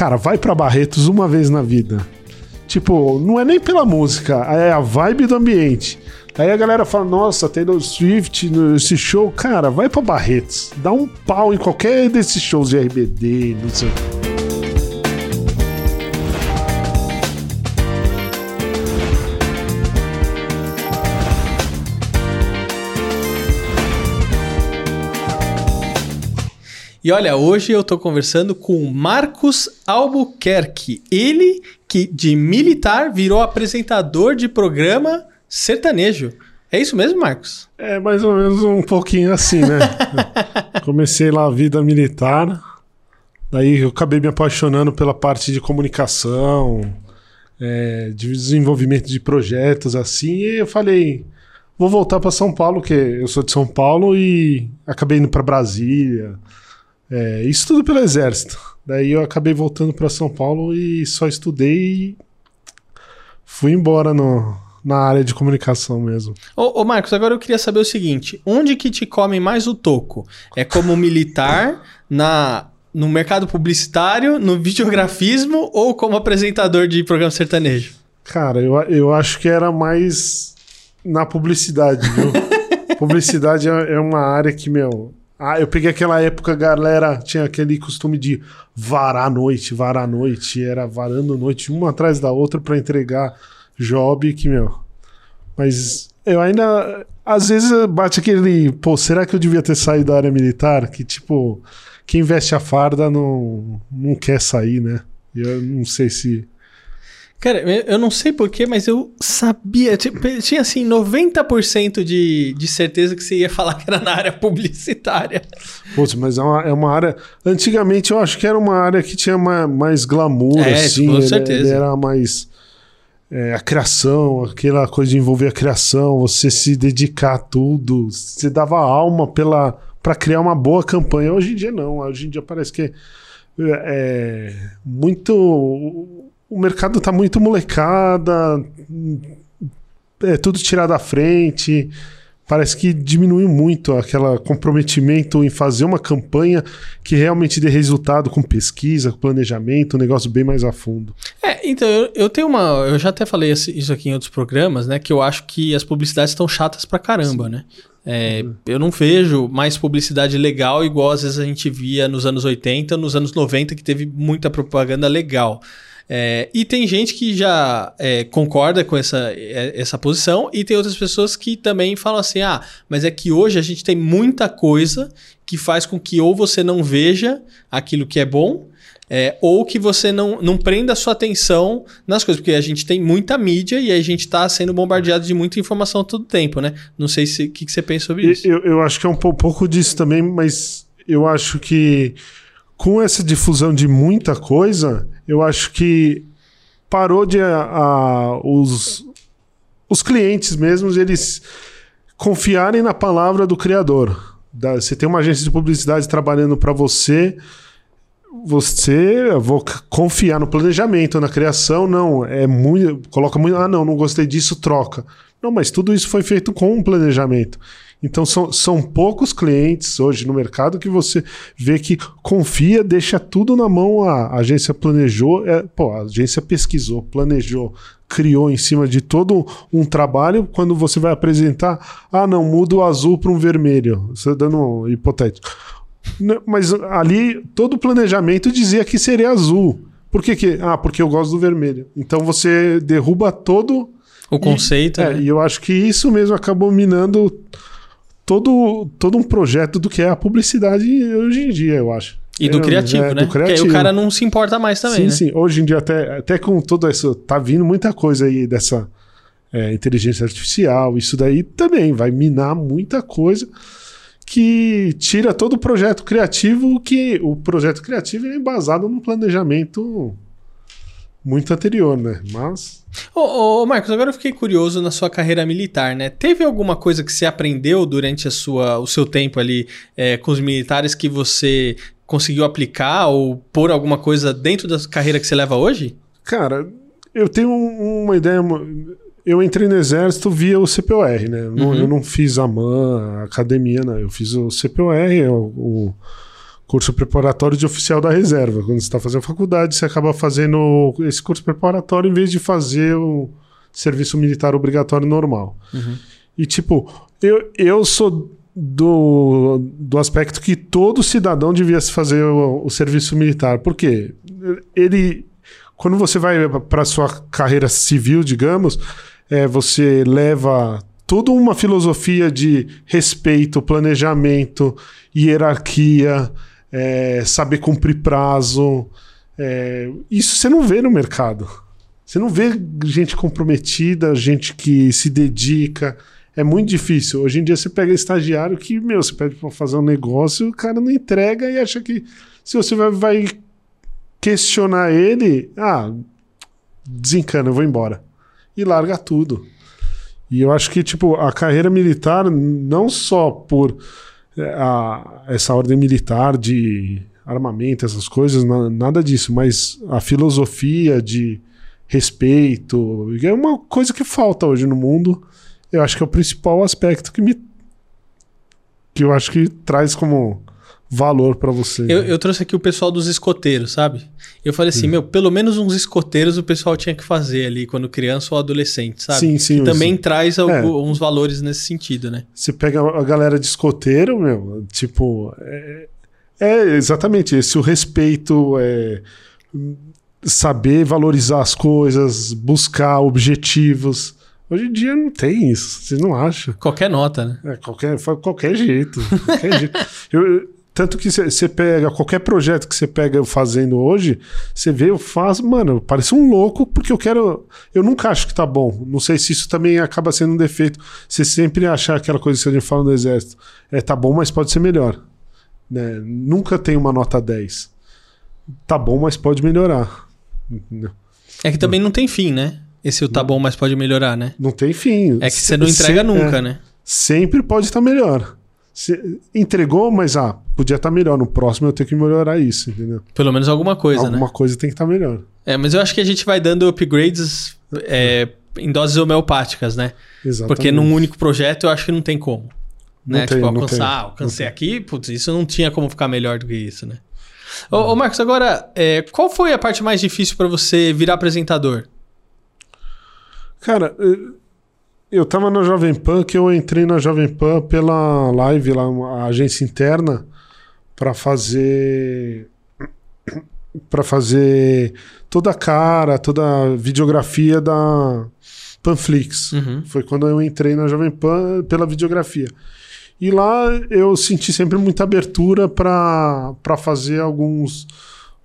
cara, vai para Barretos uma vez na vida. Tipo, não é nem pela música, é a vibe do ambiente. Aí a galera fala, nossa, Taylor Swift nesse show, cara, vai pra Barretos. Dá um pau em qualquer desses shows de RBD, não sei. E olha, hoje eu tô conversando com Marcos Albuquerque. Ele que de militar virou apresentador de programa sertanejo. É isso mesmo, Marcos? É mais ou menos um pouquinho assim, né? Comecei lá a vida militar, daí eu acabei me apaixonando pela parte de comunicação, é, de desenvolvimento de projetos assim, e eu falei, vou voltar para São Paulo, que eu sou de São Paulo e acabei indo para Brasília. É, isso tudo pelo exército. Daí eu acabei voltando para São Paulo e só estudei e fui embora no, na área de comunicação mesmo. Ô, ô, Marcos, agora eu queria saber o seguinte: onde que te come mais o toco? É como militar na no mercado publicitário, no videografismo ou como apresentador de programa sertanejo? Cara, eu, eu acho que era mais na publicidade, viu? publicidade é, é uma área que, meu, ah, eu peguei aquela época, galera tinha aquele costume de varar a noite, varar a noite, era varando a noite uma atrás da outra para entregar job que, meu. Mas eu ainda. Às vezes bate aquele. Pô, será que eu devia ter saído da área militar? Que, tipo, quem veste a farda não, não quer sair, né? Eu não sei se. Cara, eu não sei porquê, mas eu sabia. Tinha assim 90% de, de certeza que você ia falar que era na área publicitária. Putz, mas é uma, é uma área. Antigamente eu acho que era uma área que tinha mais, mais glamour, é, assim. Com certeza. Ele era mais. É, a criação, aquela coisa de envolver a criação, você se dedicar a tudo, você dava alma pela para criar uma boa campanha. Hoje em dia não, hoje em dia parece que é, é muito o mercado está muito molecada, é tudo tirado à frente. Parece que diminuiu muito aquele comprometimento em fazer uma campanha que realmente dê resultado com pesquisa, com planejamento, um negócio bem mais a fundo. É, então eu, eu tenho uma. Eu já até falei isso aqui em outros programas, né? Que eu acho que as publicidades estão chatas pra caramba, Sim. né? É, uhum. Eu não vejo mais publicidade legal igual às vezes a gente via nos anos 80, nos anos 90, que teve muita propaganda legal. É, e tem gente que já é, concorda com essa, é, essa posição, e tem outras pessoas que também falam assim: ah, mas é que hoje a gente tem muita coisa que faz com que ou você não veja aquilo que é bom, é, ou que você não, não prenda a sua atenção nas coisas, porque a gente tem muita mídia e a gente está sendo bombardeado de muita informação todo tempo, né? Não sei o que, que você pensa sobre isso. Eu, eu acho que é um pouco disso também, mas eu acho que com essa difusão de muita coisa, eu acho que parou de a, a, os, os clientes mesmos eles confiarem na palavra do criador. Da, você tem uma agência de publicidade trabalhando para você, você vou confiar no planejamento, na criação, não, é muito, coloca muito, ah não, não gostei disso, troca. Não, mas tudo isso foi feito com um planejamento. Então são, são poucos clientes hoje no mercado que você vê que confia, deixa tudo na mão. A, agência planejou, é, pô, a agência pesquisou, planejou, criou em cima de todo um trabalho. Quando você vai apresentar, ah, não, muda o azul para um vermelho. Você dando um hipotético. Mas ali todo o planejamento dizia que seria azul. Por que, que? Ah, porque eu gosto do vermelho. Então você derruba todo o conceito. E, é, né? e eu acho que isso mesmo acabou minando todo, todo um projeto do que é a publicidade hoje em dia, eu acho. E do é, criativo, é, né? Do criativo. Porque aí o cara não se importa mais também, sim, né? Sim, Hoje em dia, até, até com tudo isso, tá vindo muita coisa aí dessa é, inteligência artificial. Isso daí também vai minar muita coisa que tira todo o projeto criativo, que o projeto criativo é embasado num planejamento muito anterior, né? Mas. Ô, ô, Marcos, agora eu fiquei curioso na sua carreira militar, né? Teve alguma coisa que você aprendeu durante a sua, o seu tempo ali é, com os militares que você conseguiu aplicar ou pôr alguma coisa dentro da carreira que você leva hoje? Cara, eu tenho uma ideia. Eu entrei no exército via o CPOR, né? Uhum. Eu não fiz a MAN, a academia, né? Eu fiz o CPOR, o, o curso preparatório de oficial da reserva. Quando você está fazendo faculdade, você acaba fazendo esse curso preparatório em vez de fazer o serviço militar obrigatório normal. Uhum. E, tipo, eu, eu sou do, do aspecto que todo cidadão devia fazer o, o serviço militar. Por quê? Ele. Quando você vai para sua carreira civil, digamos, é, você leva toda uma filosofia de respeito, planejamento, hierarquia, é, saber cumprir prazo. É, isso você não vê no mercado. Você não vê gente comprometida, gente que se dedica. É muito difícil. Hoje em dia você pega estagiário que, meu, você pede para fazer um negócio, o cara não entrega e acha que se você vai, vai questionar ele, ah, desencana, eu vou embora. E larga tudo. E eu acho que, tipo, a carreira militar, não só por a, essa ordem militar de armamento, essas coisas, na, nada disso, mas a filosofia de respeito, é uma coisa que falta hoje no mundo. Eu acho que é o principal aspecto que me. que eu acho que traz como valor para você. Eu, eu, trouxe aqui o pessoal dos escoteiros, sabe? Eu falei assim, hum. meu, pelo menos uns escoteiros o pessoal tinha que fazer ali quando criança ou adolescente, sabe? Sim, sim. Que também traz é. alguns valores nesse sentido, né? Você pega a galera de escoteiro, meu, tipo, é, é exatamente esse o respeito, é saber valorizar as coisas, buscar objetivos. Hoje em dia não tem isso, você não acha? Qualquer nota, né? É, qualquer, qualquer jeito. Qualquer jeito. Eu, tanto que você pega qualquer projeto que você pega fazendo hoje, você vê, eu faço, mano, parece um louco porque eu quero. Eu nunca acho que tá bom. Não sei se isso também acaba sendo um defeito. Você sempre achar aquela coisa que a gente fala no exército. É, tá bom, mas pode ser melhor. Né? Nunca tem uma nota 10. Tá bom, mas pode melhorar. É que também não tem fim, né? Esse o tá bom, mas pode melhorar, né? Não tem fim. É que você não entrega Se, nunca, é, né? Sempre pode estar melhor. Você entregou, mas ah, podia estar melhor. No próximo eu tenho que melhorar isso, entendeu? Pelo menos alguma coisa, alguma né? Alguma coisa tem que estar melhor. É, mas eu acho que a gente vai dando upgrades é, em doses homeopáticas, né? Exatamente. Porque num único projeto eu acho que não tem como. Né? Não tem, tipo, não alcançar, tem. ah, alcancei aqui, putz, isso não tinha como ficar melhor do que isso, né? Ô, ô Marcos, agora, é, qual foi a parte mais difícil para você virar apresentador? Cara, eu tava na Jovem Pan, que eu entrei na Jovem Pan pela live, lá, uma agência interna, para fazer. para fazer toda a cara, toda a videografia da Panflix. Uhum. Foi quando eu entrei na Jovem Pan pela videografia. E lá eu senti sempre muita abertura para fazer alguns,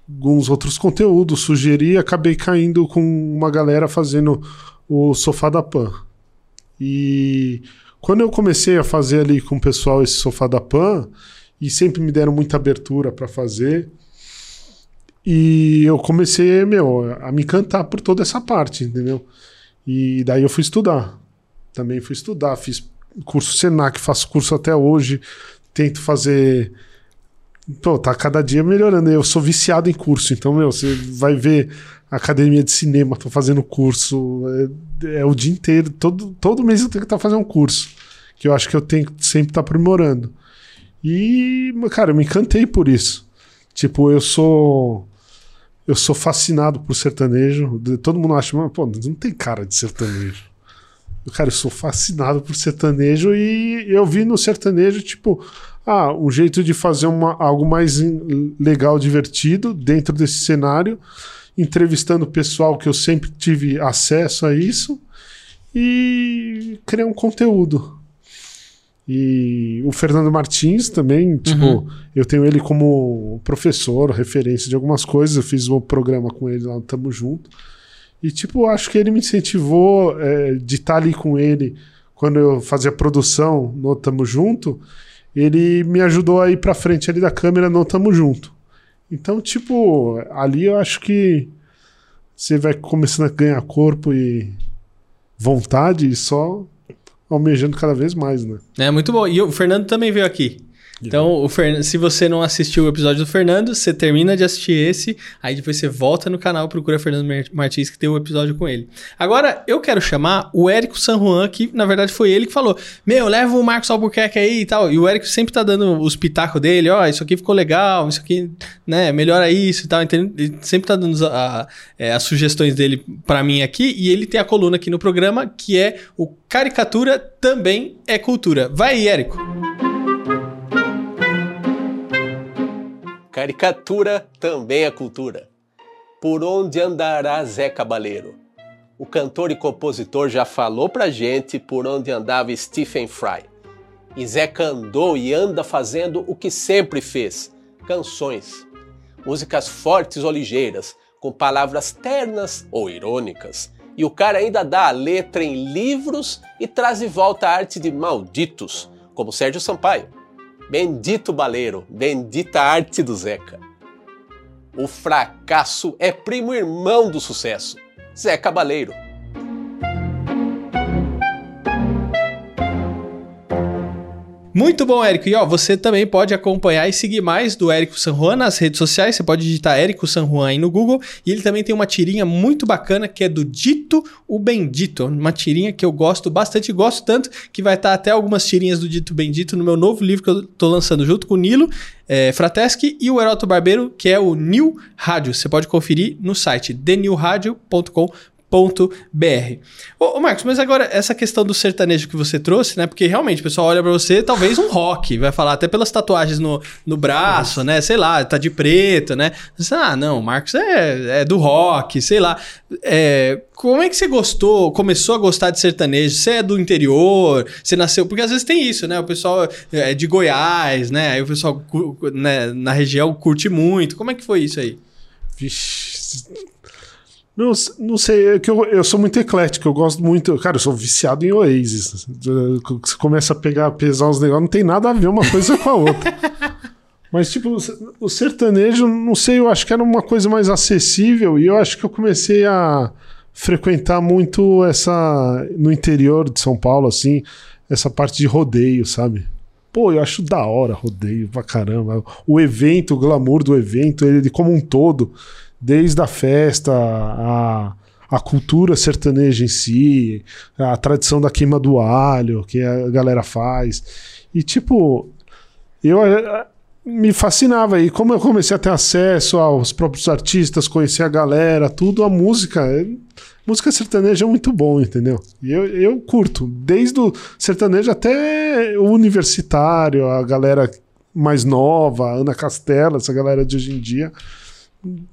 alguns outros conteúdos, sugeri, acabei caindo com uma galera fazendo o Sofá da Pan. E quando eu comecei a fazer ali com o pessoal esse Sofá da Pan, e sempre me deram muita abertura para fazer, e eu comecei, meu, a me encantar por toda essa parte, entendeu? E daí eu fui estudar. Também fui estudar, fiz curso Senac, faço curso até hoje, tento fazer. Pô, tá cada dia melhorando. Eu sou viciado em curso, então, meu, você vai ver academia de cinema, tô fazendo curso. É, é o dia inteiro, todo, todo mês eu tenho que estar tá fazendo um curso. Que eu acho que eu tenho que sempre estar tá aprimorando. E, cara, eu me encantei por isso. Tipo, eu sou. Eu sou fascinado por sertanejo. Todo mundo acha, mas, pô, não tem cara de sertanejo. Cara, eu sou fascinado por sertanejo e eu vi no sertanejo, tipo, ah, um jeito de fazer uma, algo mais legal, divertido dentro desse cenário, entrevistando o pessoal que eu sempre tive acesso a isso e criar um conteúdo. E o Fernando Martins também, tipo, Uhum. eu tenho ele como professor, referência de algumas coisas. Eu fiz um programa com ele lá no Tamo Junto. E, tipo, acho que ele me incentivou é, de estar ali com ele quando eu fazia produção no Tamo Junto. Ele me ajudou a ir pra frente ali da câmera no Tamo Junto. Então, tipo, ali eu acho que você vai começando a ganhar corpo e vontade e só almejando cada vez mais, né? É muito bom. E o Fernando também veio aqui. Então, o Fern... se você não assistiu o episódio do Fernando, você termina de assistir esse, aí depois você volta no canal, procura Fernando Martins, que tem um episódio com ele. Agora, eu quero chamar o Érico San Juan, que na verdade foi ele que falou: Meu, leva o Marcos Albuquerque aí e tal. E o Érico sempre tá dando os pitacos dele: Ó, oh, isso aqui ficou legal, isso aqui, né, melhora isso e tal. Entendeu? Ele sempre tá dando a, a, é, as sugestões dele para mim aqui. E ele tem a coluna aqui no programa que é o Caricatura Também é Cultura. Vai aí, Érico. Caricatura também é cultura. Por onde andará Zé Cabaleiro? O cantor e compositor já falou pra gente por onde andava Stephen Fry. E Zeca andou e anda fazendo o que sempre fez: canções. Músicas fortes ou ligeiras, com palavras ternas ou irônicas. E o cara ainda dá a letra em livros e traz de volta a arte de malditos, como Sérgio Sampaio. Bendito baleiro, bendita arte do Zeca. O fracasso é primo irmão do sucesso. Zeca Baleiro. Muito bom, Érico. E ó, você também pode acompanhar e seguir mais do Érico San Juan nas redes sociais. Você pode digitar Érico San Juan aí no Google. E ele também tem uma tirinha muito bacana que é do Dito o Bendito. Uma tirinha que eu gosto bastante, gosto tanto que vai estar até algumas tirinhas do Dito Bendito no meu novo livro que eu tô lançando junto com o Nilo é, Frateschi e o Heroto Barbeiro, que é o New Rádio. Você pode conferir no site denewradio.com br. Ô, ô, Marcos, mas agora essa questão do sertanejo que você trouxe, né? Porque realmente o pessoal olha para você, talvez um rock, vai falar até pelas tatuagens no, no braço, né? Sei lá, tá de preto, né? Você, ah, não, o Marcos é, é do rock, sei lá. É, como é que você gostou, começou a gostar de sertanejo? Você é do interior? Você nasceu. Porque às vezes tem isso, né? O pessoal é de Goiás, né? Aí o pessoal né, na região curte muito. Como é que foi isso aí? Vixe não, não sei, é que eu, eu sou muito eclético, eu gosto muito. Cara, eu sou viciado em Oasis. Você começa a pegar, pesar os negócios, não tem nada a ver uma coisa com a outra. Mas, tipo, o sertanejo, não sei, eu acho que era uma coisa mais acessível e eu acho que eu comecei a frequentar muito essa. no interior de São Paulo, assim, essa parte de rodeio, sabe? Pô, eu acho da hora rodeio pra caramba. O evento, o glamour do evento, ele como um todo desde a festa, a, a cultura sertaneja em si, a tradição da queima do alho que a galera faz. E tipo, eu eh, me fascinava. E como eu comecei a ter acesso aos próprios artistas, conhecer a galera, tudo, a música. Eh, música sertaneja é muito bom, entendeu? E eu, eu curto. Desde o sertanejo até o universitário, a galera mais nova, Ana Castela, essa galera de hoje em dia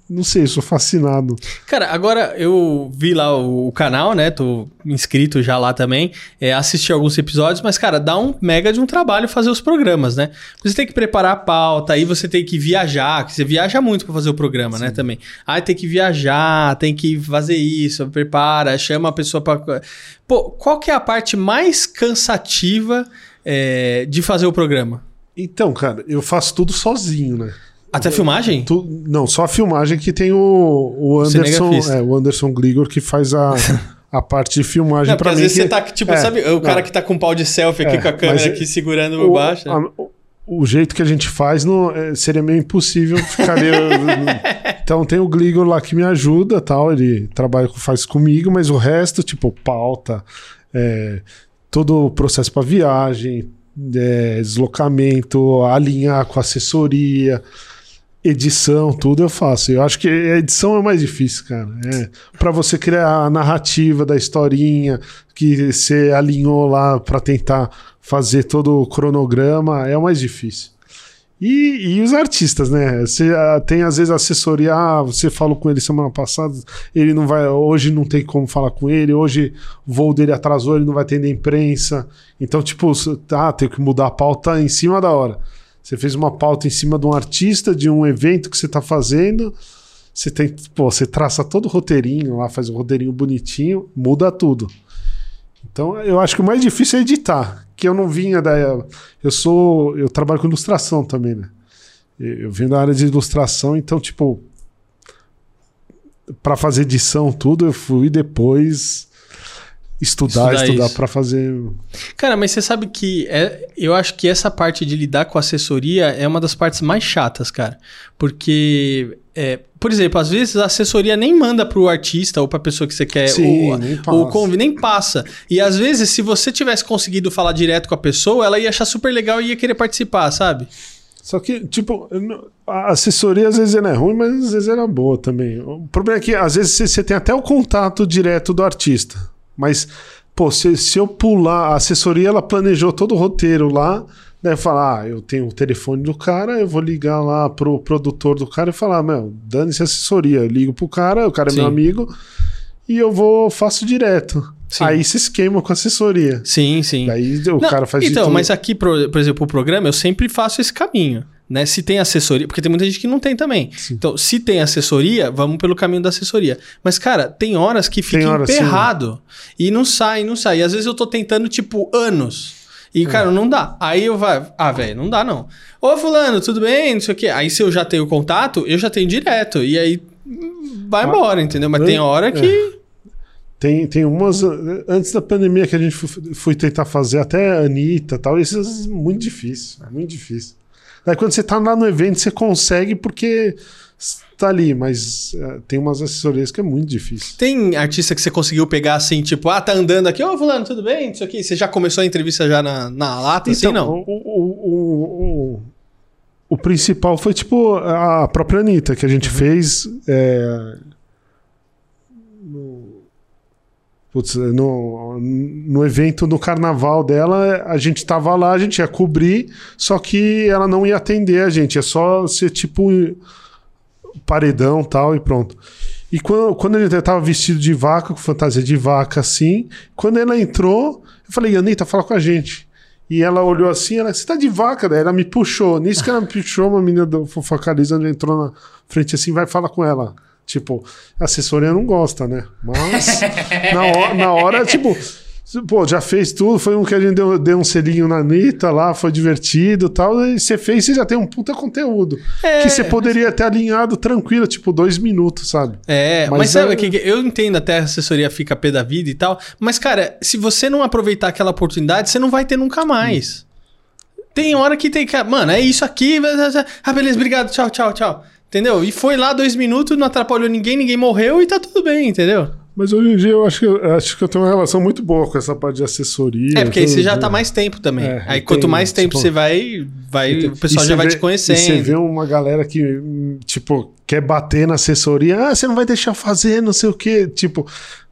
não sei, sou fascinado. Cara, agora eu vi lá o, o canal, né? Tô inscrito já lá também. É, assisti alguns episódios, mas, cara, dá um mega de um trabalho fazer os programas, né? Você tem que preparar a pauta, aí você tem que viajar, que você viaja muito para fazer o programa, né, Sim. né? Também. Aí tem que viajar, tem que fazer isso, prepara, chama a pessoa para. Pô, qual que é a parte mais cansativa é, de fazer o programa? Então, cara, eu faço tudo sozinho, né? Até a filmagem? Tu, não, só a filmagem que tem o, o Anderson, é, o Anderson Gligor que faz a, a parte de filmagem para mim. Às vezes que, você tá, tipo, é, sabe, o cara não, que tá com um pau de selfie aqui é, com a câmera aqui segurando por baixo. Né? A, o jeito que a gente faz não, é, seria meio impossível ficar Então tem o Gligor lá que me ajuda, tal, ele trabalha faz comigo, mas o resto, tipo, pauta, é, todo o processo para viagem, é, deslocamento, alinhar com assessoria, edição, tudo eu faço. Eu acho que a edição é mais difícil, cara. É, para você criar a narrativa da historinha que você alinhou lá para tentar fazer todo o cronograma, é o mais difícil. E, e os artistas, né? Você uh, tem às vezes assessoria, ah, você falou com ele semana passada, ele não vai, hoje não tem como falar com ele, hoje o voo dele atrasou, ele não vai ter imprensa. Então, tipo, tá, tem que mudar a pauta em cima da hora. Você fez uma pauta em cima de um artista, de um evento que você está fazendo. Você tem, pô, você traça todo o roteirinho lá, faz um roteirinho bonitinho, muda tudo. Então, eu acho que o mais difícil é editar, que eu não vinha da eu sou, eu trabalho com ilustração também, né? Eu vim da área de ilustração, então tipo para fazer edição tudo, eu fui depois estudar, Estudar estudar pra fazer. Cara, mas você sabe que é, eu acho que essa parte de lidar com assessoria é uma das partes mais chatas, cara. Porque, é, por exemplo, às vezes a assessoria nem manda pro artista ou pra pessoa que você quer Sim, o, nem o passa. convi- nem passa. E às vezes, se você tivesse conseguido falar direto com a pessoa, ela ia achar super legal e ia querer participar, sabe? Só que, tipo, a assessoria às vezes ela é ruim, mas às vezes ela é boa também. O problema é que às vezes você tem até o contato direto do artista. Mas, pô, se, se eu pular, a assessoria ela planejou todo o roteiro lá, né? Falar, ah, eu tenho o telefone do cara, eu vou ligar lá pro produtor do cara e falar, meu, dane-se a assessoria. Eu ligo pro cara, o cara é meu Sim. amigo, e eu vou, faço direto. Sim. Aí se esquema com a assessoria. Sim, sim. Daí o Não, cara faz Então, mas aqui, por, por exemplo, o programa, eu sempre faço esse caminho. Né? Se tem assessoria, porque tem muita gente que não tem também. Então, se tem assessoria, vamos pelo caminho da assessoria. Mas, cara, tem horas que fica hora, sim. emperrado e não sai, não sai. E às vezes eu tô tentando, tipo, anos. E, cara, não dá. Aí eu vai, ah, velho, não dá não. Ô, fulano, tudo bem? Não sei o quê. Aí se eu já tenho contato, eu já tenho direto. E aí vai Ah, embora, entendeu? Mas eu- tem hora que. Tem, tem umas. eh, Antes da pandemia que a gente foi tentar fazer, até a Anitta e tal, isso é muito difícil. É muito difícil. Aí quando você tá lá no evento, você consegue porque tá ali, mas eh, tem umas assessorias que é muito difícil. Tem artista que você conseguiu pegar assim, tipo, ah, tá andando aqui, ô fulano, tudo bem? Isso aqui. Você já começou a entrevista já na, na lata, assim, não? o, o, o, o, principal foi tipo a própria Anitta que a Uhum. gente fez. é, no, putz, no, no evento do carnaval dela, a gente tava lá, a gente ia cobrir, só que ela não ia atender a gente, é só ser tipo paredão tal e pronto. E quando, quando ele tava vestido de vaca, com fantasia de vaca assim, quando ela entrou, eu falei, Anitta, fala com a gente. E ela olhou assim, ela, você tá de vaca? Daí ela me puxou. Nisso que ela me puxou, uma menina do Fofocaliza entrou na frente assim, vai falar com ela. Tipo, a assessoria não gosta, né? Mas na hora, na hora, tipo, pô, já fez tudo. Foi um que a gente deu, deu um selinho na Anitta lá, foi divertido e tal. E você fez, você já tem um puta conteúdo. É. Que você poderia ter alinhado tranquilo, tipo, dois minutos, sabe? É, mas, Mas sabe é- que que- eu entendo até a assessoria fica pé da vida e tal, mas cara, se você não aproveitar aquela oportunidade, você não vai ter nunca mais. Tem hora que tem que. Mano, é isso aqui. Ah, beleza, obrigado, tchau, tchau, tchau. Entendeu? E foi lá dois minutos, não atrapalhou ninguém, ninguém morreu e tá tudo bem, entendeu? Mas hoje em dia eu acho que, eu acho que eu tenho uma relação muito boa com essa parte de assessoria. É, porque aí você já tá mais tempo também. É, aí quanto mais tempo tipo, você vai, vai o pessoal você já vai vê- te conhecendo. E você vê uma galera que, tipo, quer bater na assessoria. Ah, você não vai deixar fazer, não sei o quê. Tipo,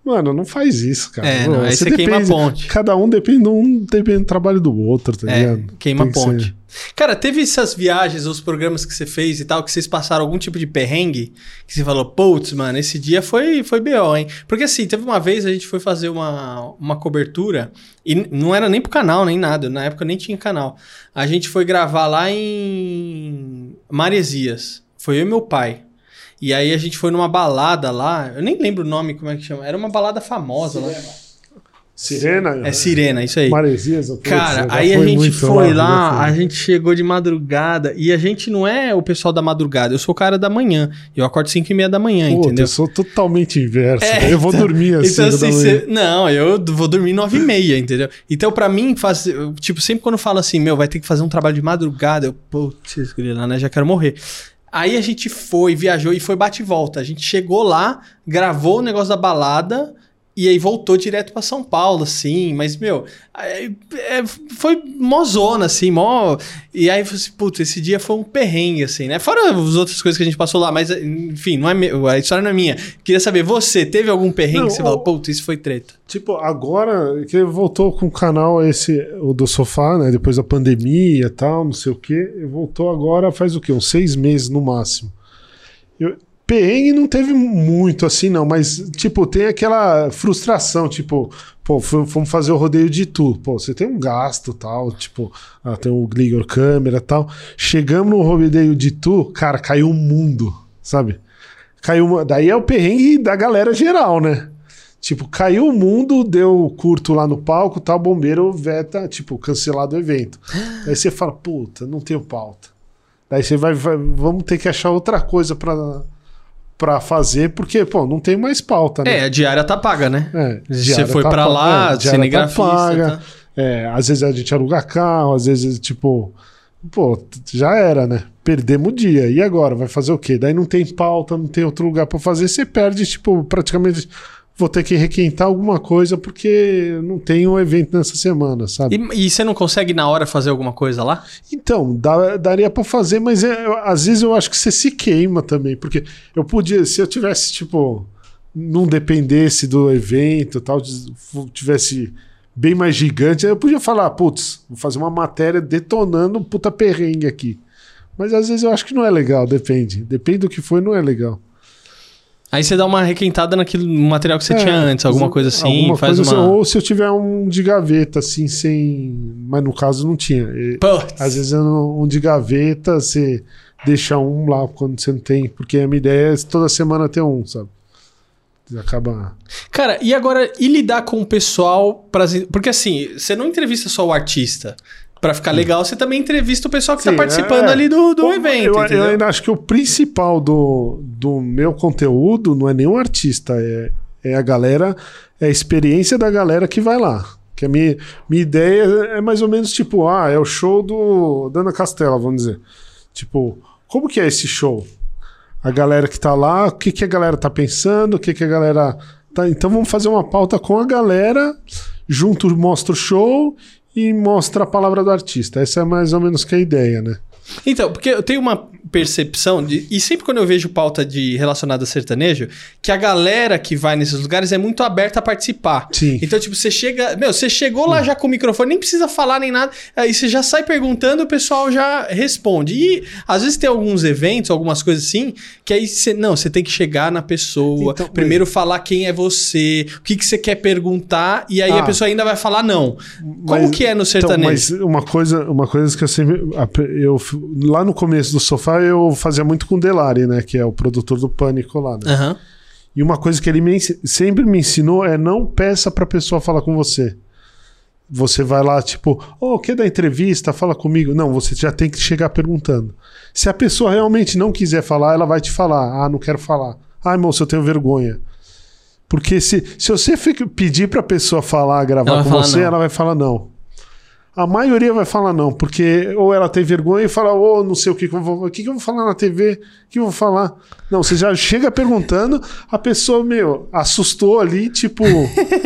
mano, não faz isso, cara. É, não, aí você queima a ponte. Cada um depende, um depende do trabalho do outro, tá É, ligado? queima que ponte. ser- Cara, teve essas viagens, os programas que você fez e tal, que vocês passaram algum tipo de perrengue? Que você falou, putz, mano, esse dia foi, foi BO, hein? Porque assim, teve uma vez a gente foi fazer uma, uma cobertura, e não era nem pro canal, nem nada, na época nem tinha canal. A gente foi gravar lá em Maresias. Foi eu e meu pai. E aí a gente foi numa balada lá, eu nem lembro o nome, como é que chama. Era uma balada famosa lá. Sirena? É Sirena, isso aí. Maresias? putz, Cara, aí a foi gente foi lá, já a foi. gente chegou de madrugada e a gente não é o pessoal da madrugada, eu sou o cara da manhã. Eu acordo 5 e meia da manhã, Puta, entendeu? eu sou totalmente inverso. É, eu vou então- dormir assim. Então, assim, da manhã. cê- não, eu vou dormir nove e meia, entendeu? Então, pra mim, faz, eu, tipo, sempre quando falo assim, meu, vai ter que fazer um trabalho de madrugada, eu, putz, grila, né, já quero morrer. Aí a gente foi, viajou e foi bate e volta. A gente chegou lá, gravou o negócio da balada e aí voltou direto pra São Paulo, assim. Mas, meu, é, foi mozona, assim, mó... E aí, eu falei assim, putz, esse dia foi um perrengue, assim, né? Fora as outras coisas que a gente passou lá, mas, enfim, não é meu, a história não é minha. Queria saber, você teve algum perrengue Não, que você falou, putz, isso foi treta? Tipo, agora que voltou com o canal esse, o do sofá, né? Depois da pandemia e tal, não sei o quê. Voltou agora faz o quê? Uns seis meses no máximo. Eu, perrengue não teve muito assim, não, mas, tipo, tem aquela frustração, tipo, pô, fom- fomos fazer o rodeio de tu. Pô, você tem um gasto tal, tipo, ah, tem o Glior câmera e tal. Chegamos no rodeio de tu, cara, caiu o mundo, sabe? Caiu uma... Daí é o perrengue da galera geral, né? Tipo, caiu o mundo, deu curto lá no palco, tal, bombeiro veta, tipo, cancelado o evento. Aí você fala, puta, não tenho pauta. Daí você vai, vai- vamos ter que achar outra coisa pra, pra fazer, porque, pô, não tem mais pauta, né? É, a diária tá paga, né? É, Você foi tá pra pa- lá, é, cinegrafista. tá paga. tá? É, às vezes a gente aluga carro, às vezes, tipo, pô, já era, né? Perdemos o dia. E agora? Vai fazer o quê? Daí não tem pauta, não tem outro lugar pra fazer, você perde, tipo, praticamente. Vou ter que requentar alguma coisa porque não tem um evento nessa semana, sabe? E, e você não consegue na hora fazer alguma coisa lá? Então, dá- daria pra fazer, mas é, eu- às vezes eu acho que você se queima também, porque eu podia, se eu tivesse, tipo, não dependesse do evento tal, tivesse bem mais gigante, eu podia falar, putz, vou fazer uma matéria detonando um puta perrengue aqui. Mas às vezes eu acho que não é legal, depende. Depende do que foi, não é legal. Aí você dá uma requentada naquilo, no material que você É, tinha antes, alguma coisa assim, alguma faz coisa uma... assim, ou se eu tiver um de gaveta, assim, sem. Mas no caso não tinha. Putz. Às vezes um de gaveta, você deixa um lá quando você não tem. Porque a minha ideia é toda semana ter um, sabe? Acaba. Cara, e agora, e lidar com o pessoal... Pra... Porque assim, você não entrevista só o artista. Pra ficar legal, você também entrevista o pessoal que tá Sim, participando é. ali do, do Bom, evento, eu, eu ainda acho que o principal do, do meu conteúdo não é nenhum artista, é, é a galera, é a experiência da galera que vai lá. Que a minha, minha ideia é mais ou menos tipo, ah, é o show do Dana Castela, vamos dizer. Tipo, como que é esse show? A galera que tá lá, o que, que a galera tá pensando, o que, que a galera. Tá... Então vamos fazer uma pauta com a galera, junto mostra o show e mostra a palavra do artista. Essa é mais ou menos que a ideia, né? Então, porque eu tenho uma percepção, de, e sempre quando eu vejo pauta de relacionada a sertanejo, que a galera que vai nesses lugares é muito aberta a participar. Sim. Então, tipo, você chega. Meu, você chegou lá já com o microfone, nem precisa falar nem nada. Aí você já sai perguntando, o pessoal já responde. E às vezes tem alguns eventos, algumas coisas assim, que aí você. Não, você tem que chegar na pessoa, Então, primeiro falar quem é você, o que, que você quer perguntar, e aí a Ah. pessoa ainda vai falar não. Como Mas- que é no Então, sertanejo? mas uma coisa, uma coisa que eu sempre. Eu, lá no começo do sofá eu fazia muito com o Delari, né? Que é o produtor do Pânico lá, né? Aham. E uma coisa que ele me sempre me ensinou é não peça pra pessoa falar com você. Você vai lá, tipo, ô, quer dar entrevista? Fala comigo. Não, você já tem que chegar perguntando. Se a pessoa realmente não quiser falar, ela vai te falar. Ah, não quero falar. Ai, moço, eu tenho vergonha. Porque se, se você pedir pra pessoa falar, gravar Ela com você, não. ela vai falar não. A maioria vai falar não, porque ou ela tem vergonha e fala, ô, não sei o que, que eu vou, o que, que eu vou falar na TV, o que eu vou falar. Não, você já chega perguntando, a pessoa, meu, assustou ali, tipo.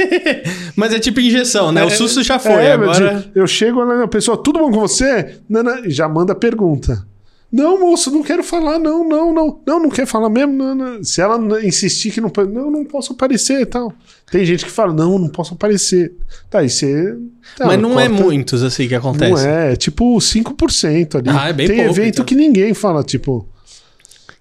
Mas é tipo injeção, né? o susto já foi. É, agora. eu chego na pessoa, tudo bom com você? Nana, e já manda pergunta. Não, moço, não quero falar, não, não, não. Não, não quer falar mesmo. Não, não. Se ela insistir que não pode, não, não posso aparecer e tal. Tem gente que fala, não, não posso aparecer. Tá, aí você. tá, Mas não é corta- muitos assim que acontece. Não é, é tipo 5% ali. Ah, é bem tem pouco, evento então. que ninguém fala, tipo.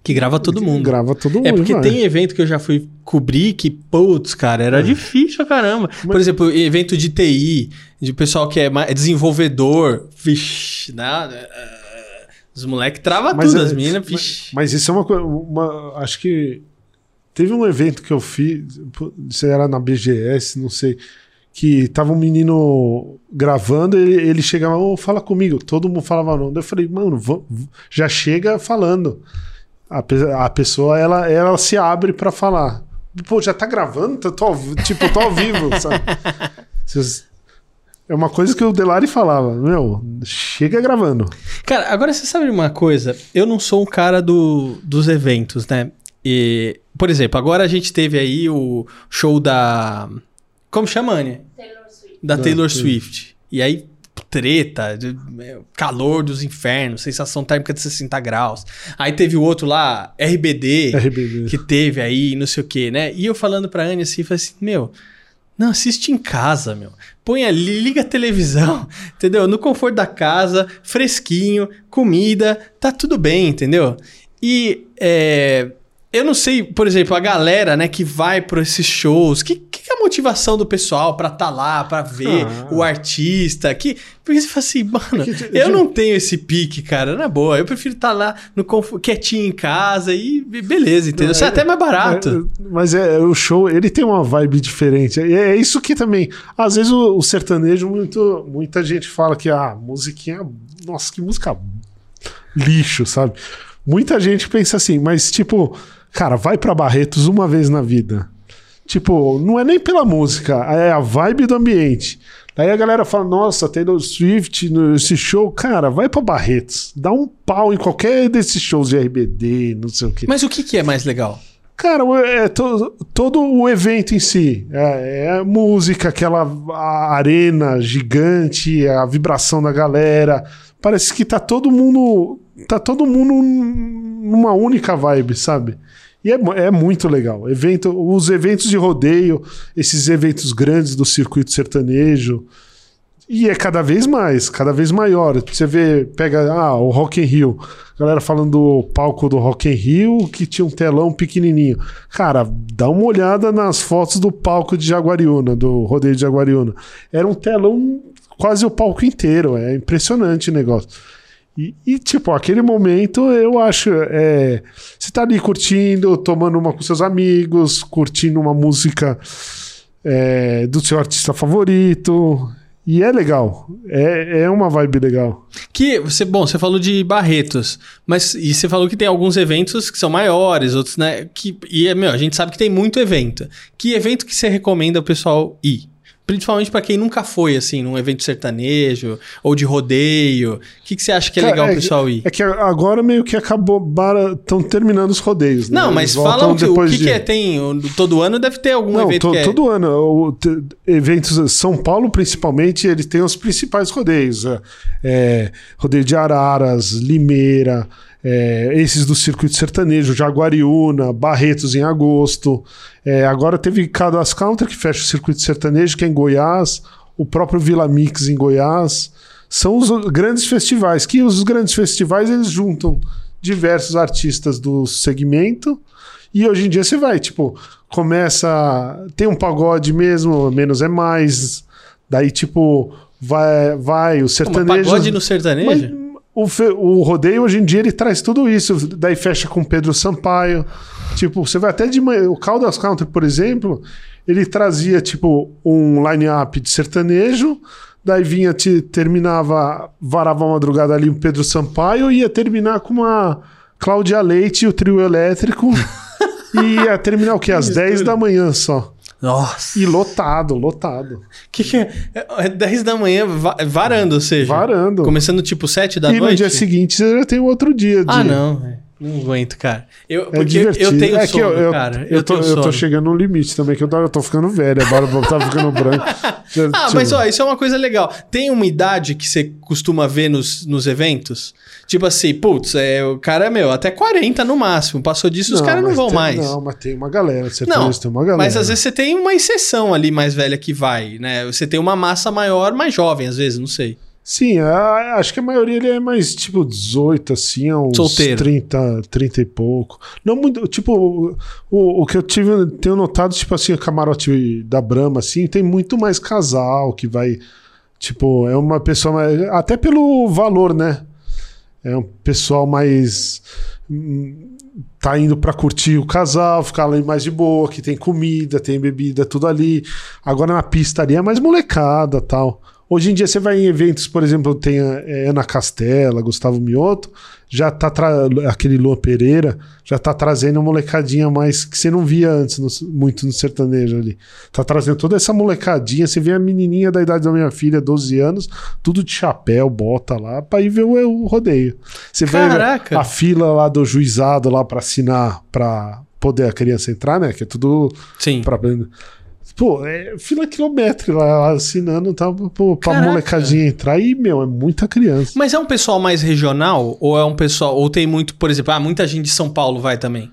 Que grava todo mundo. Grava todo mundo. É porque vai. tem evento que eu já fui cobrir que, putz, cara, era difícil pra caramba. Por exemplo, evento de TI, de pessoal que é é desenvolvedor, vixe, nada. Os moleques travam Mas tudo, é- as meninas, vixe. Mas isso é uma coisa. Uma, acho que. Teve um evento que eu fiz, se era na BGS, não sei, que tava um menino gravando, ele, ele chegava, ô, fala comigo. Todo mundo falava não. Eu falei, mano, va- v- já chega falando. A, pe- a pessoa, ela, ela se abre pra falar. Pô, já tá gravando? Tô, tô vi- tipo, tô ao vivo, sabe? Vocês- É uma coisa que o Delari falava, meu, chega gravando. Cara, agora você sabe uma coisa? Eu não sou um cara do, dos eventos, né? E, por exemplo, agora a gente teve aí o show da. Como chama, Ania? Taylor Swift. da Ah, Taylor. Swift. E aí, treta, calor dos infernos, sensação térmica de 60 graus. Aí teve o outro lá, RBD, RBD. que teve aí, não sei o que, né? E eu falando pra Anne assim, falei assim, meu, não, assiste em casa, meu. Põe ali, liga a televisão, entendeu? No conforto da casa, fresquinho, comida, tá tudo bem, entendeu? E é, eu não sei, por exemplo, a galera, né, que vai para esses shows, que, que é a motivação do pessoal pra tá lá, pra ver Ah. o artista? Que, porque você fala assim, mano, que- eu não tenho esse pique, cara, na boa. Eu prefiro estar lá no quietinho em casa e beleza, entendeu? Isso é até mais barato. É, mas é o show, ele tem uma vibe diferente. É, é isso que também. Às vezes o, o sertanejo, muito, muita gente fala que a musiquinha. Nossa, que música lixo, sabe? Muita gente pensa assim, mas tipo, Cara, vai pra Barretos uma vez na vida. Tipo, não é nem pela música, é a vibe do ambiente. Daí a galera fala, nossa, Taylor Swift nesse show, cara, vai pra Barretos. Dá um pau em qualquer desses shows de RBD, não sei o quê. Mas o que, que é mais legal? Cara, é to, todo o evento em si. É, é música, aquela arena gigante, a vibração da galera. Parece que tá todo mundo. Tá todo mundo numa única vibe, sabe? E é, é muito legal. Evento, os eventos de rodeio, esses eventos grandes do circuito sertanejo. E é cada vez mais, cada vez maior. Você vê, pega ah, o Rock in Rio. Galera falando do palco do Rock in Rio que tinha um telão pequenininho. Cara, dá uma olhada nas fotos do palco de Jaguariúna, do rodeio de Jaguariúna. Era um telão quase o palco inteiro. É impressionante o negócio. E, e, tipo, aquele momento eu acho. É, você tá ali curtindo, tomando uma com seus amigos, curtindo uma música é, do seu artista favorito. E é legal. É, é uma vibe legal. Que você, bom, você falou de Barretos, mas e você falou que tem alguns eventos que são maiores, outros, né? Que, e, meu, a gente sabe que tem muito evento. Que evento que você recomenda o pessoal ir? Principalmente para quem nunca foi, assim, num evento sertanejo ou de rodeio. O que, que você acha que é Cara, legal o pessoal ir? É que agora meio que acabou. Estão terminando os rodeios. Né? Não, mas fala o que, o que, de... que, é. Tem. Todo ano deve ter algum Não, evento. To, é... Todo ano. O, eventos. São Paulo, principalmente, ele tem os principais rodeios. É, é rodeio de Araras, Limeira. É, esses do circuito sertanejo, Jaguariúna, Barretos em agosto. É, agora teve Cadas Counter, que fecha o circuito sertanejo, que é em Goiás, o próprio Vila Mix em Goiás. São os grandes festivais, que os grandes festivais eles juntam diversos artistas do segmento. E hoje em dia você vai, tipo, começa. Tem um pagode mesmo, menos é mais. Daí, tipo, vai, vai o sertanejo. pagode no sertanejo? Mas, o, o rodeio hoje em dia ele traz tudo isso. Daí fecha com Pedro Sampaio. Tipo, você vai até de manhã. O Caldas Country, por exemplo, ele trazia tipo um line-up de sertanejo. Daí vinha, te, terminava, varava a madrugada ali o Pedro Sampaio e ia terminar com uma Cláudia Leite e o trio elétrico. e ia terminar o quê? Às 10 da manhã só. Nossa. E lotado, lotado. Que que é? é 10 da manhã, varando, ou seja. Varando. Começando tipo 7 da e noite. E no dia seguinte você já tem outro dia. Ah, não. É. Não aguento, cara. Eu, é divertido. eu tenho é sono, eu, cara. Eu, eu, tô, eu tô chegando no limite também, que eu tô, eu tô ficando velho, a barba tá ficando branca. ah, mas ó, isso é uma coisa legal. Tem uma idade que você costuma ver nos, nos eventos? Tipo assim, putz, é, o cara, meu, até 40 no máximo. Passou disso, não, os caras não vão tem, mais. Não, mas tem uma galera, você não, tem uma galera. Mas às vezes você tem uma exceção ali mais velha que vai, né? Você tem uma massa maior, mais jovem, às vezes, não sei. Sim, a, acho que a maioria ele é mais tipo 18, assim, é uns Solteiro. 30, 30 e pouco. Não muito, tipo, o, o que eu tive, tenho notado, tipo assim, o camarote da Brahma, assim, tem muito mais casal que vai, tipo, é uma pessoa mais, até pelo valor, né? É um pessoal mais hum, tá indo para curtir o casal, ficar lá mais de boa, que tem comida, tem bebida, tudo ali. Agora na pista ali é mais molecada, tal. Hoje em dia você vai em eventos, por exemplo, tem a é, Ana Castela, Gustavo Mioto, já tá aquele Lua Pereira, já tá trazendo uma molecadinha mais que você não via antes no, muito no sertanejo ali. Tá trazendo toda essa molecadinha, você vê a menininha da idade da minha filha, 12 anos, tudo de chapéu, bota lá, pra ir ver o, o rodeio. Você Caraca. vê a fila lá do juizado lá para assinar, para poder a criança entrar, né? Que é tudo Sim. Pra, Pô, é fila quilométrica lá assinando tá, pô, pra Caraca. molecadinha entrar. E, meu, é muita criança. Mas é um pessoal mais regional? Ou é um pessoal. Ou tem muito, por exemplo, ah, muita gente de São Paulo vai também?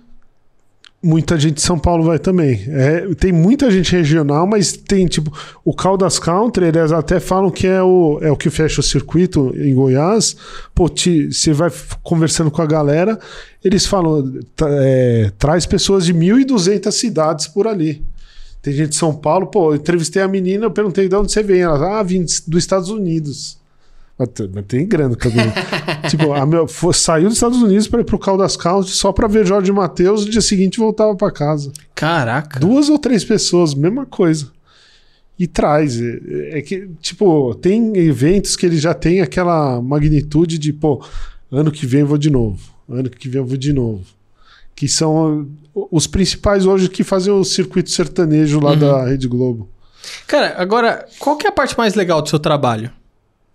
Muita gente de São Paulo vai também. É, tem muita gente regional, mas tem tipo. O Caldas Country, eles até falam que é o, é o que fecha o circuito em Goiás. Pô, você vai conversando com a galera, eles falam. É, traz pessoas de 1.200 cidades por ali. Tem gente de São Paulo, pô, eu entrevistei a menina, eu perguntei de onde você vem. Ela, ah, vim dos Estados Unidos. Mas tem grana também. tipo, a meu, foi, saiu dos Estados Unidos para ir pro Caldas Country só para ver Jorge Matheus. No dia seguinte voltava para casa. Caraca. Duas ou três pessoas, mesma coisa. E traz. É, é, que, tipo, tem eventos que ele já tem aquela magnitude de, pô, ano que vem eu vou de novo. Ano que vem eu vou de novo que são os principais hoje que fazem o circuito sertanejo lá da Rede Globo. Cara, agora, qual que é a parte mais legal do seu trabalho?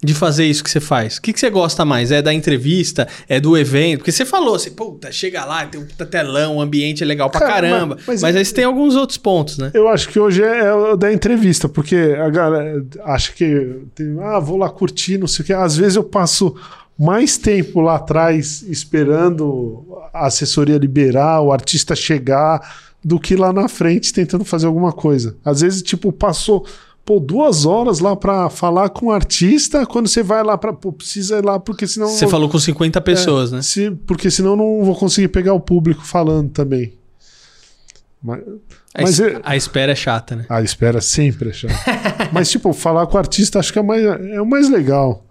De fazer isso que você faz? O que, que você gosta mais? É da entrevista? É do evento? Porque você falou assim, puta, chega lá, tem um puta telão, o ambiente é legal pra Cara, caramba. mas- Mas, mas- aí você tem alguns outros pontos, né? Eu acho que hoje é, é o da entrevista, porque a galera acha que tem, ah, vou lá curtir, não sei o que. Às vezes eu passo mais tempo lá atrás esperando a assessoria liberar, o artista chegar, do que lá na frente tentando fazer alguma coisa. Às vezes, tipo, passou pô, duas horas lá pra falar com o artista, quando você vai lá pra. Pô, precisa ir lá, porque senão. Você falou com 50 pessoas, né? Se, porque senão eu não vou conseguir pegar o público falando também. Mas, A, mas es- eu- a espera é chata, né? a espera sempre é chata. Mas, tipo, falar com o artista acho que é, mais, é o mais legal.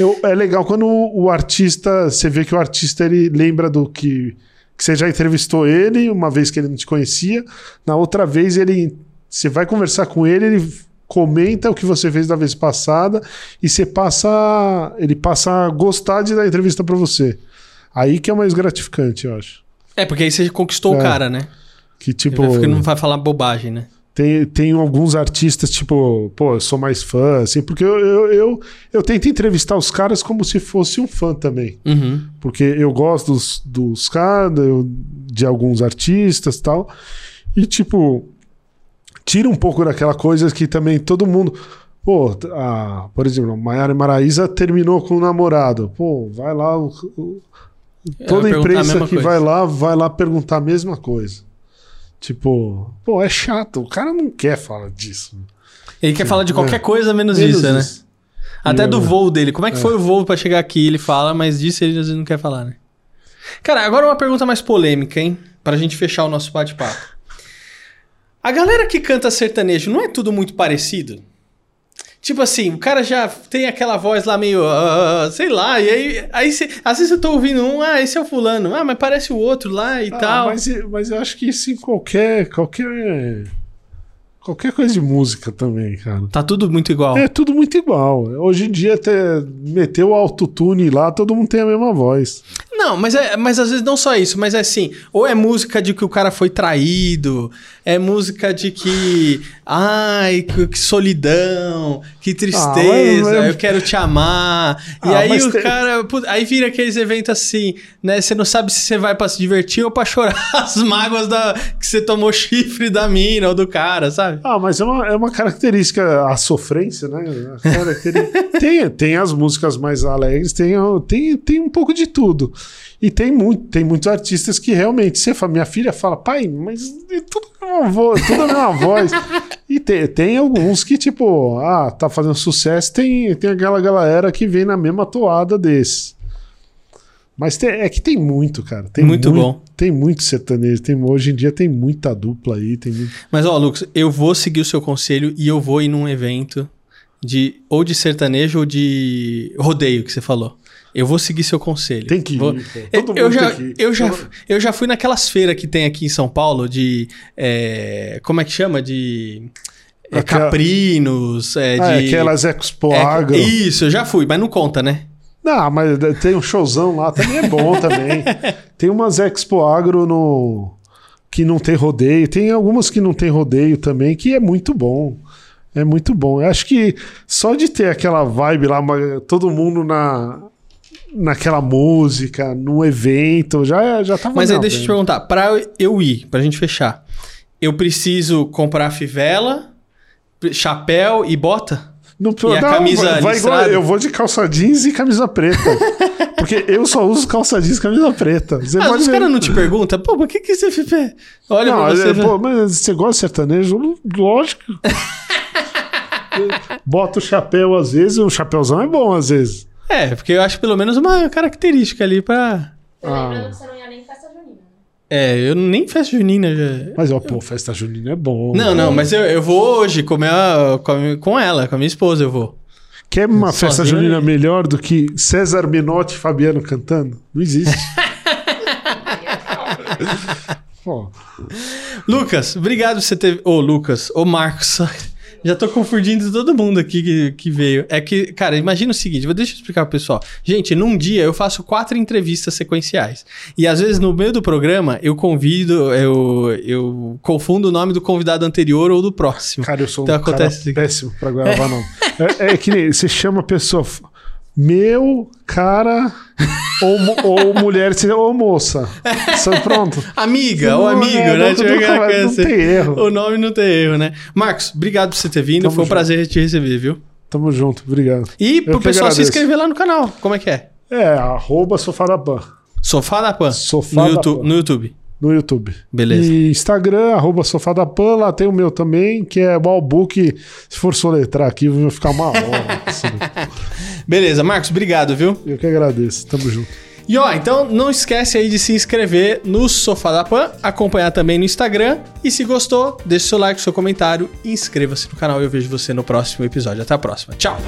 Eu- é legal quando o, o artista, você vê que o artista ele lembra do que, que você já entrevistou ele, uma vez que ele não te conhecia. Na outra vez, ele você vai conversar com ele, ele comenta o que você fez da vez passada e você passa. Ele passa a gostar de dar entrevista pra você. Aí que é o mais gratificante, eu acho. É, porque aí você conquistou o É. cara, né? Que tipo. Porque não vai falar bobagem, né? Tem, tem alguns artistas, tipo, pô, eu sou mais fã, assim, porque eu, eu, eu, eu tento entrevistar os caras como se fosse um fã também. Uhum. Porque eu gosto dos, dos caras, de alguns artistas e tal. E, tipo, tira um pouco daquela coisa que também todo mundo. Pô, a, por exemplo, Maiara Maraíza terminou com o namorado. Pô, vai lá. o- o- toda a imprensa que coisa. vai lá, vai lá perguntar a mesma coisa. Tipo, pô, é chato. O cara não quer falar disso. Ele quer falar de qualquer É. coisa menos, Menos isso, né? isso. Até E do eu- voo dele. Como é que É. foi o voo pra chegar aqui? Ele fala, mas disso ele às vezes não quer falar, né? Cara, agora uma pergunta mais polêmica, hein? Pra gente fechar o nosso bate-papo. A galera que canta sertanejo não é tudo muito parecido? Tipo assim, o cara já tem aquela voz lá meio. ah, sei lá, e aí, aí cê- às vezes eu tô ouvindo um, ah, esse é o fulano, ah, mas parece o outro lá e Ah, tal. Mas, mas eu acho que isso em qualquer, qualquer. Qualquer coisa de música também, cara. Tá tudo muito igual. É tudo muito igual. Hoje em dia, até meter o autotune lá, todo mundo tem a mesma voz. Não, mas, é, mas às vezes não só isso, mas é assim, ou é música de que o cara foi traído, é música de que, ai, que, que solidão, que tristeza, mas- mas- eu quero te amar. e Ah, aí mas o tem- cara, aí vira aqueles eventos assim, né, você não sabe se você vai pra se divertir ou pra chorar as mágoas da, que você tomou chifre da mina ou do cara, sabe? Ah, mas é uma, é uma característica, a sofrência, né? A tem, tem as músicas mais alegres, tem, tem, tem um pouco de tudo. E tem, muito, tem muitos artistas que realmente, você fala, minha filha fala, pai, mas é tudo a mesma voz, tudo a mesma voz. E tem, tem alguns que, tipo, ah, tá fazendo sucesso, tem, tem aquela galera que vem na mesma toada desse. Mas tem- é que tem muito, cara. Tem Muito bom. Tem muito sertanejo. Tem, hoje em dia tem muita dupla aí. Tem muito... Mas ó, Lucas, eu vou seguir o seu conselho e eu vou ir num evento de ou de sertanejo ou de rodeio que você falou. Eu vou seguir seu conselho. Tem que ir, Vou-. Eu, já, que ir. eu, já, eu já fui naquelas feiras que tem aqui em São Paulo de. é, como é que chama? De. é, Aquela- caprinos. É, Ah, de, aquelas Expo é, Agro. Isso, eu já fui, mas não conta, né? Não, mas tem um showzão lá, também é bom também. Tem umas Expo Agro no... que não tem rodeio. Tem algumas que não tem rodeio também, que é muito bom. É muito bom. Eu acho que só de ter aquela vibe lá, todo mundo na naquela música, no evento, já, já tava Mas aí deixa eu te perguntar, pra eu ir, pra gente fechar, eu preciso comprar fivela, chapéu e bota? Não, E a camisa vai, vai igual, eu vou de calça jeans e camisa preta. porque eu só uso calça jeans e camisa preta. Você Ah, pode os caras não te perguntam, pô, o que que você? Olha Não, pra você. é, pô, mas você gosta de sertanejo? Lógico. Bota o chapéu às vezes, o chapéuzão é bom às vezes. É, porque eu acho pelo menos uma característica ali pra. Tô Ah. lembrando que você não ia nem em festa junina, né? É, eu nem festa junina já. Mas, ó, pô, festa junina é bom. Não, não, mas eu, eu vou hoje com, minha, com, a minha- com ela, com a minha esposa eu vou. Quer uma festa Sozinho, junina né? melhor do que César Minotti e Fabiano cantando? Não existe. Lucas, obrigado por você ter. Ô, Lucas, ô, Marcos. Já tô confundindo todo mundo aqui que, que veio. É que, cara, imagina o seguinte, vou deixa eu explicar pro pessoal. Gente, num dia eu faço quatro entrevistas sequenciais. E às vezes no meio do programa eu convido, eu, eu confundo o nome do convidado anterior ou do próximo. Cara, eu sou Então um cara acontece- péssimo pra gravar nome. É, é que nem você chama a pessoa. Meu, cara, ou, ou mulher, ou moça. Só pronto. Amiga ou Não, amigo, é, né? não- aquela vai- coisa não assim. tem erro. O nome não tem erro, né? Marcos, obrigado por você ter vindo. Tamo Foi um junto. prazer te receber, viu? Tamo junto, obrigado. E pro que pessoal se inscrever lá no canal. Como é que é? É, arroba Sofá da Pan, Sofá da Pan. Sofá no, da YouTube, Pan. no YouTube. No YouTube. Beleza. E Instagram, arroba Sofá da Pan, lá tem o meu também, que é Balbook. Se for soletrar aqui, vai ficar uma hora. Beleza, Marcos, obrigado, viu? Eu que agradeço, tamo junto. E ó, então não esquece aí de se inscrever no Sofá da Pan, acompanhar também no Instagram. E se gostou, deixe seu like, seu comentário e inscreva-se no canal. Eu vejo você no próximo episódio. Até a próxima. Tchau!